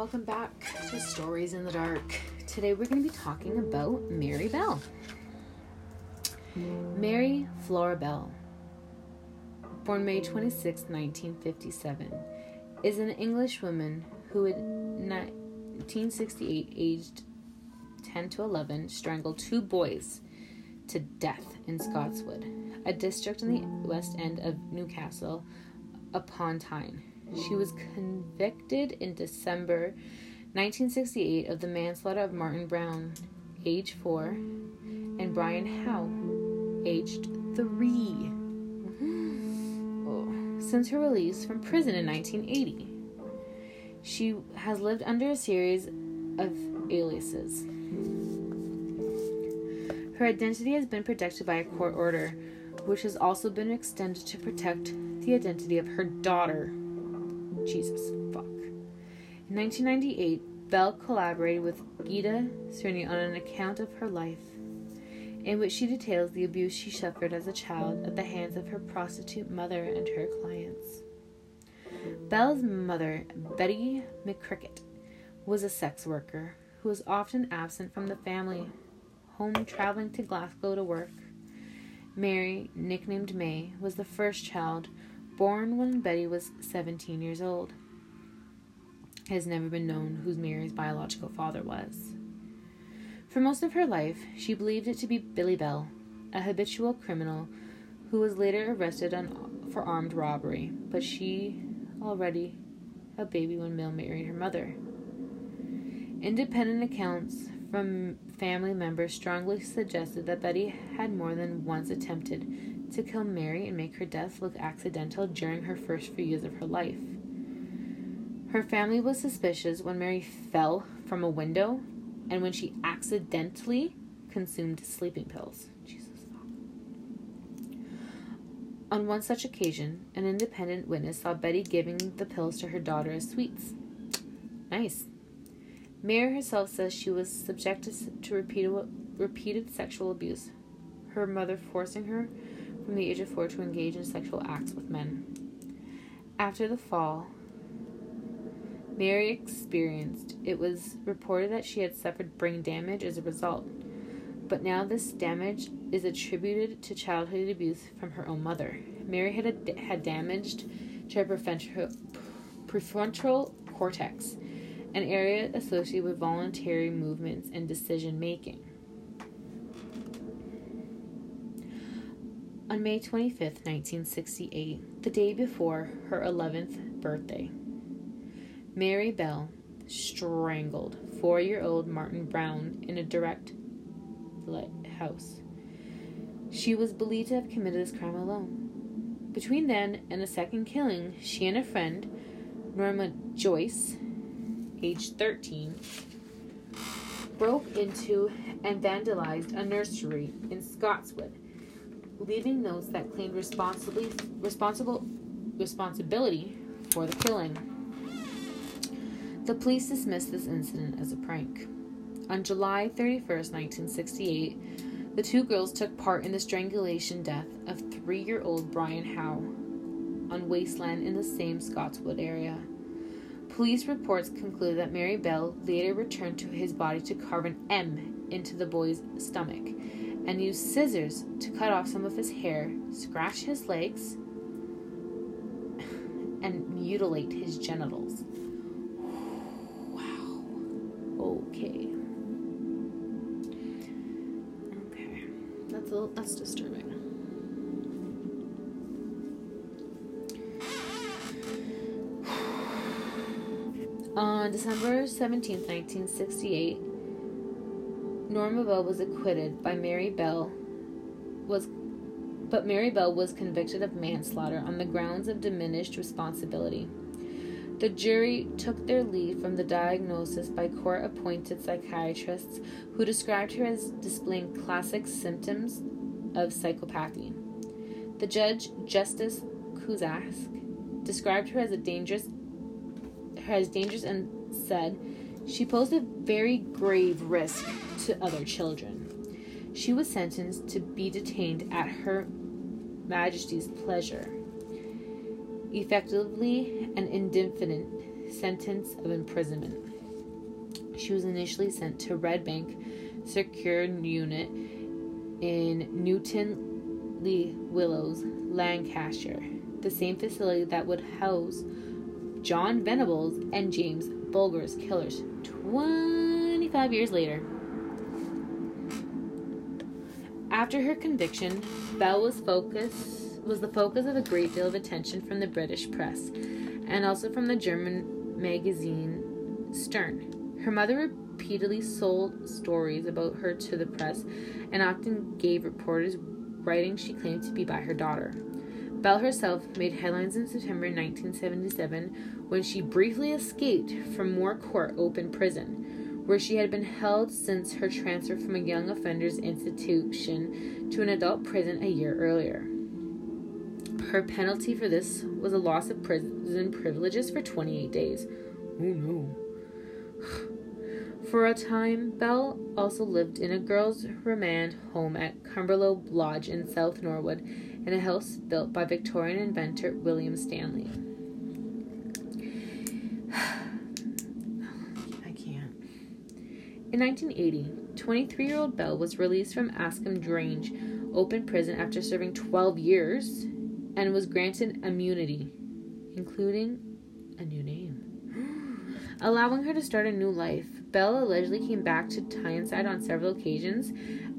welcome back to Stories in the Dark. Today we're going to be talking about Mary Bell. Mary Flora Bell, born May 26, 1957, is an English woman who in 1968, aged 10 to 11, strangled two boys to death in Scotswood, a district in the west end of Newcastle upon Tyne. She was convicted in December 1968 of the manslaughter of Martin Brown, age 4, and Brian Howe, aged 3. Oh. Since her release from prison in 1980, she has lived under a series of aliases. Her identity has been protected by a court order, which has also been extended to protect the identity of her daughter. Jesus, fuck. In 1998, Bell collaborated with Gitta Sereny on an account of her life, in which she details the abuse she suffered as a child at the hands of her prostitute mother and her clients. Bell's mother, Betty McCrickett, was a sex worker who was often absent from the family home traveling to Glasgow to work. Mary, nicknamed May, was the first child born when Betty was 17 years old. It has never been known who Mary's biological father was. For most of her life, she believed it to be Billy Bell, a habitual criminal who was later arrested on, for armed robbery, but she already a baby when Mill married her mother. Independent accounts from family members strongly suggested that Betty had more than once attempted to kill Mary and make her death look accidental during her first few years of her life. Her family was suspicious when Mary fell from a window and when she accidentally consumed sleeping pills. Jesus. On one such occasion, an independent witness saw Betty giving the pills to her daughter as sweets. Nice. Mary herself says she was subjected to repeated, repeated sexual abuse, her mother forcing her from the age of four to engage in sexual acts with men. After the fall, Mary experienced, it was reported that she had suffered brain damage as a result, but now this damage is attributed to childhood abuse from her own mother. Mary had, a, had damaged to her prefrontal cortex an area associated with voluntary movements and decision making. On May 25, 1968, the day before her 11th birthday, Mary Bell strangled four year old Martin Brown in a direct house. She was believed to have committed this crime alone. Between then and the second killing, she and a friend, Norma Joyce, age 13, broke into and vandalized a nursery in Scotswood, leaving notes that claimed responsibly responsible responsibility for the killing. The police dismissed this incident as a prank. On July 31, 1968, the two girls took part in the strangulation death of three year old Brian Howe on wasteland in the same Scotswood area. Police reports conclude that Mary Bell later returned to his body to carve an M into the boy's stomach and used scissors to cut off some of his hair, scratch his legs, and mutilate his genitals. Wow. Okay. Okay. That's a, that's disturbing. On December 17, 1968, Norma Bell was acquitted by Mary Bell was but Mary Bell was convicted of manslaughter on the grounds of diminished responsibility. The jury took their lead from the diagnosis by court appointed psychiatrists who described her as displaying classic symptoms of psychopathy. The judge, Justice Cusack, described her as a dangerous her as dangerous and said she posed a very grave risk to other children. She was sentenced to be detained at Her Majesty's pleasure, effectively an indefinite sentence of imprisonment. She was initially sent to Red Bank Secure Unit in Newton Le Willows, Lancashire, the same facility that would house Jon Venables and James Bulger's killers 25 years later. After her conviction, Bell was focus was the focus of a great deal of attention from the British press and also from the German magazine Stern. Her mother repeatedly sold stories about her to the press and often gave reporters writings she claimed to be by her daughter. Bell herself made headlines in September 1977 when she briefly escaped from Moor Court Open Prison, where she had been held since her transfer from a young offenders institution to an adult prison a year earlier. Her penalty for this was a loss of prison privileges for 28 days. Oh no. For a time, Bell also lived in a girls' remand home at Cumberlow Lodge in South Norwood in a house built by Victorian inventor William Stanley. I can't. In 1980, 23 year old Bell was released from Askham Grange open prison after serving 12 years and was granted immunity, including a new name, allowing her to start a new life. Bell allegedly came back to Tyneside on several occasions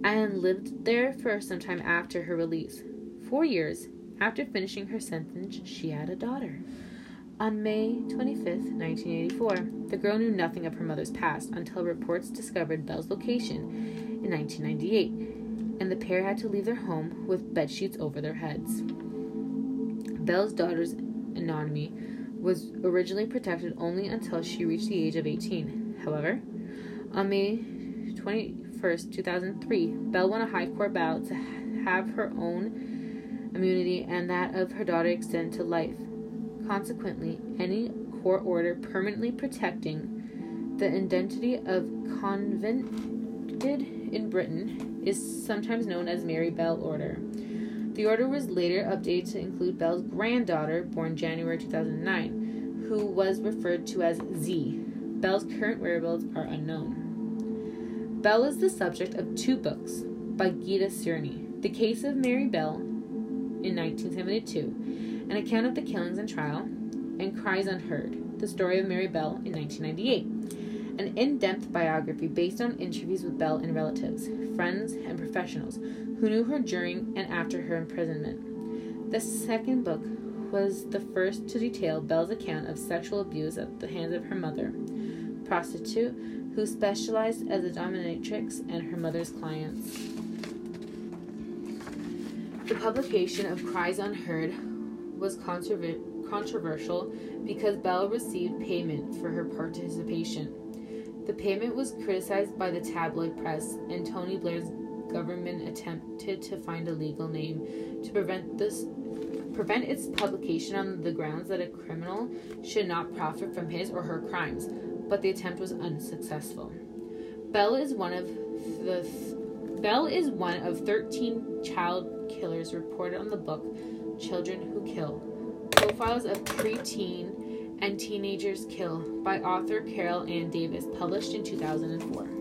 and lived there for some time after her release. Four years after finishing her sentence, she had a daughter. On May 25, 1984, the girl knew nothing of her mother's past until reports discovered Bell's location in 1998, and the pair had to leave their home with bedsheets over their heads. Bell's daughter's anonymity was originally protected only until she reached the age of 18. However, on May 21, 2003, Bell won a high court battle to have her own immunity and that of her daughter extend to life. Consequently, any court order permanently protecting the identity of convicted in Britain is sometimes known as Mary Bell Order. The order was later updated to include Bell's granddaughter, born January 2009, who was referred to as Z. Bell's current whereabouts are unknown. Bell is the subject of two books by Gitta Sereny The Case of Mary Bell in 1972, an account of the killings and trial, and Cries Unheard The Story of Mary Bell in 1998 an in depth biography based on interviews with Bell and relatives, friends, and professionals who knew her during and after her imprisonment. The second book was the first to detail Bell's account of sexual abuse at the hands of her mother, prostitute who specialized as a dominatrix and her mother's clients. The publication of Cries Unheard was controversial because Bell received payment for her participation. The payment was criticized by the tabloid press, and Tony Blair's government attempted to find a legal name to prevent this prevent its publication on the grounds that a criminal should not profit from his or her crimes, but the attempt was unsuccessful. Bell is one of the Bell is one of 13 child killers reported on the book Children Who Kill. Profiles of preteen and Teenagers Kill by author Carol Anne Davis, published in 2004.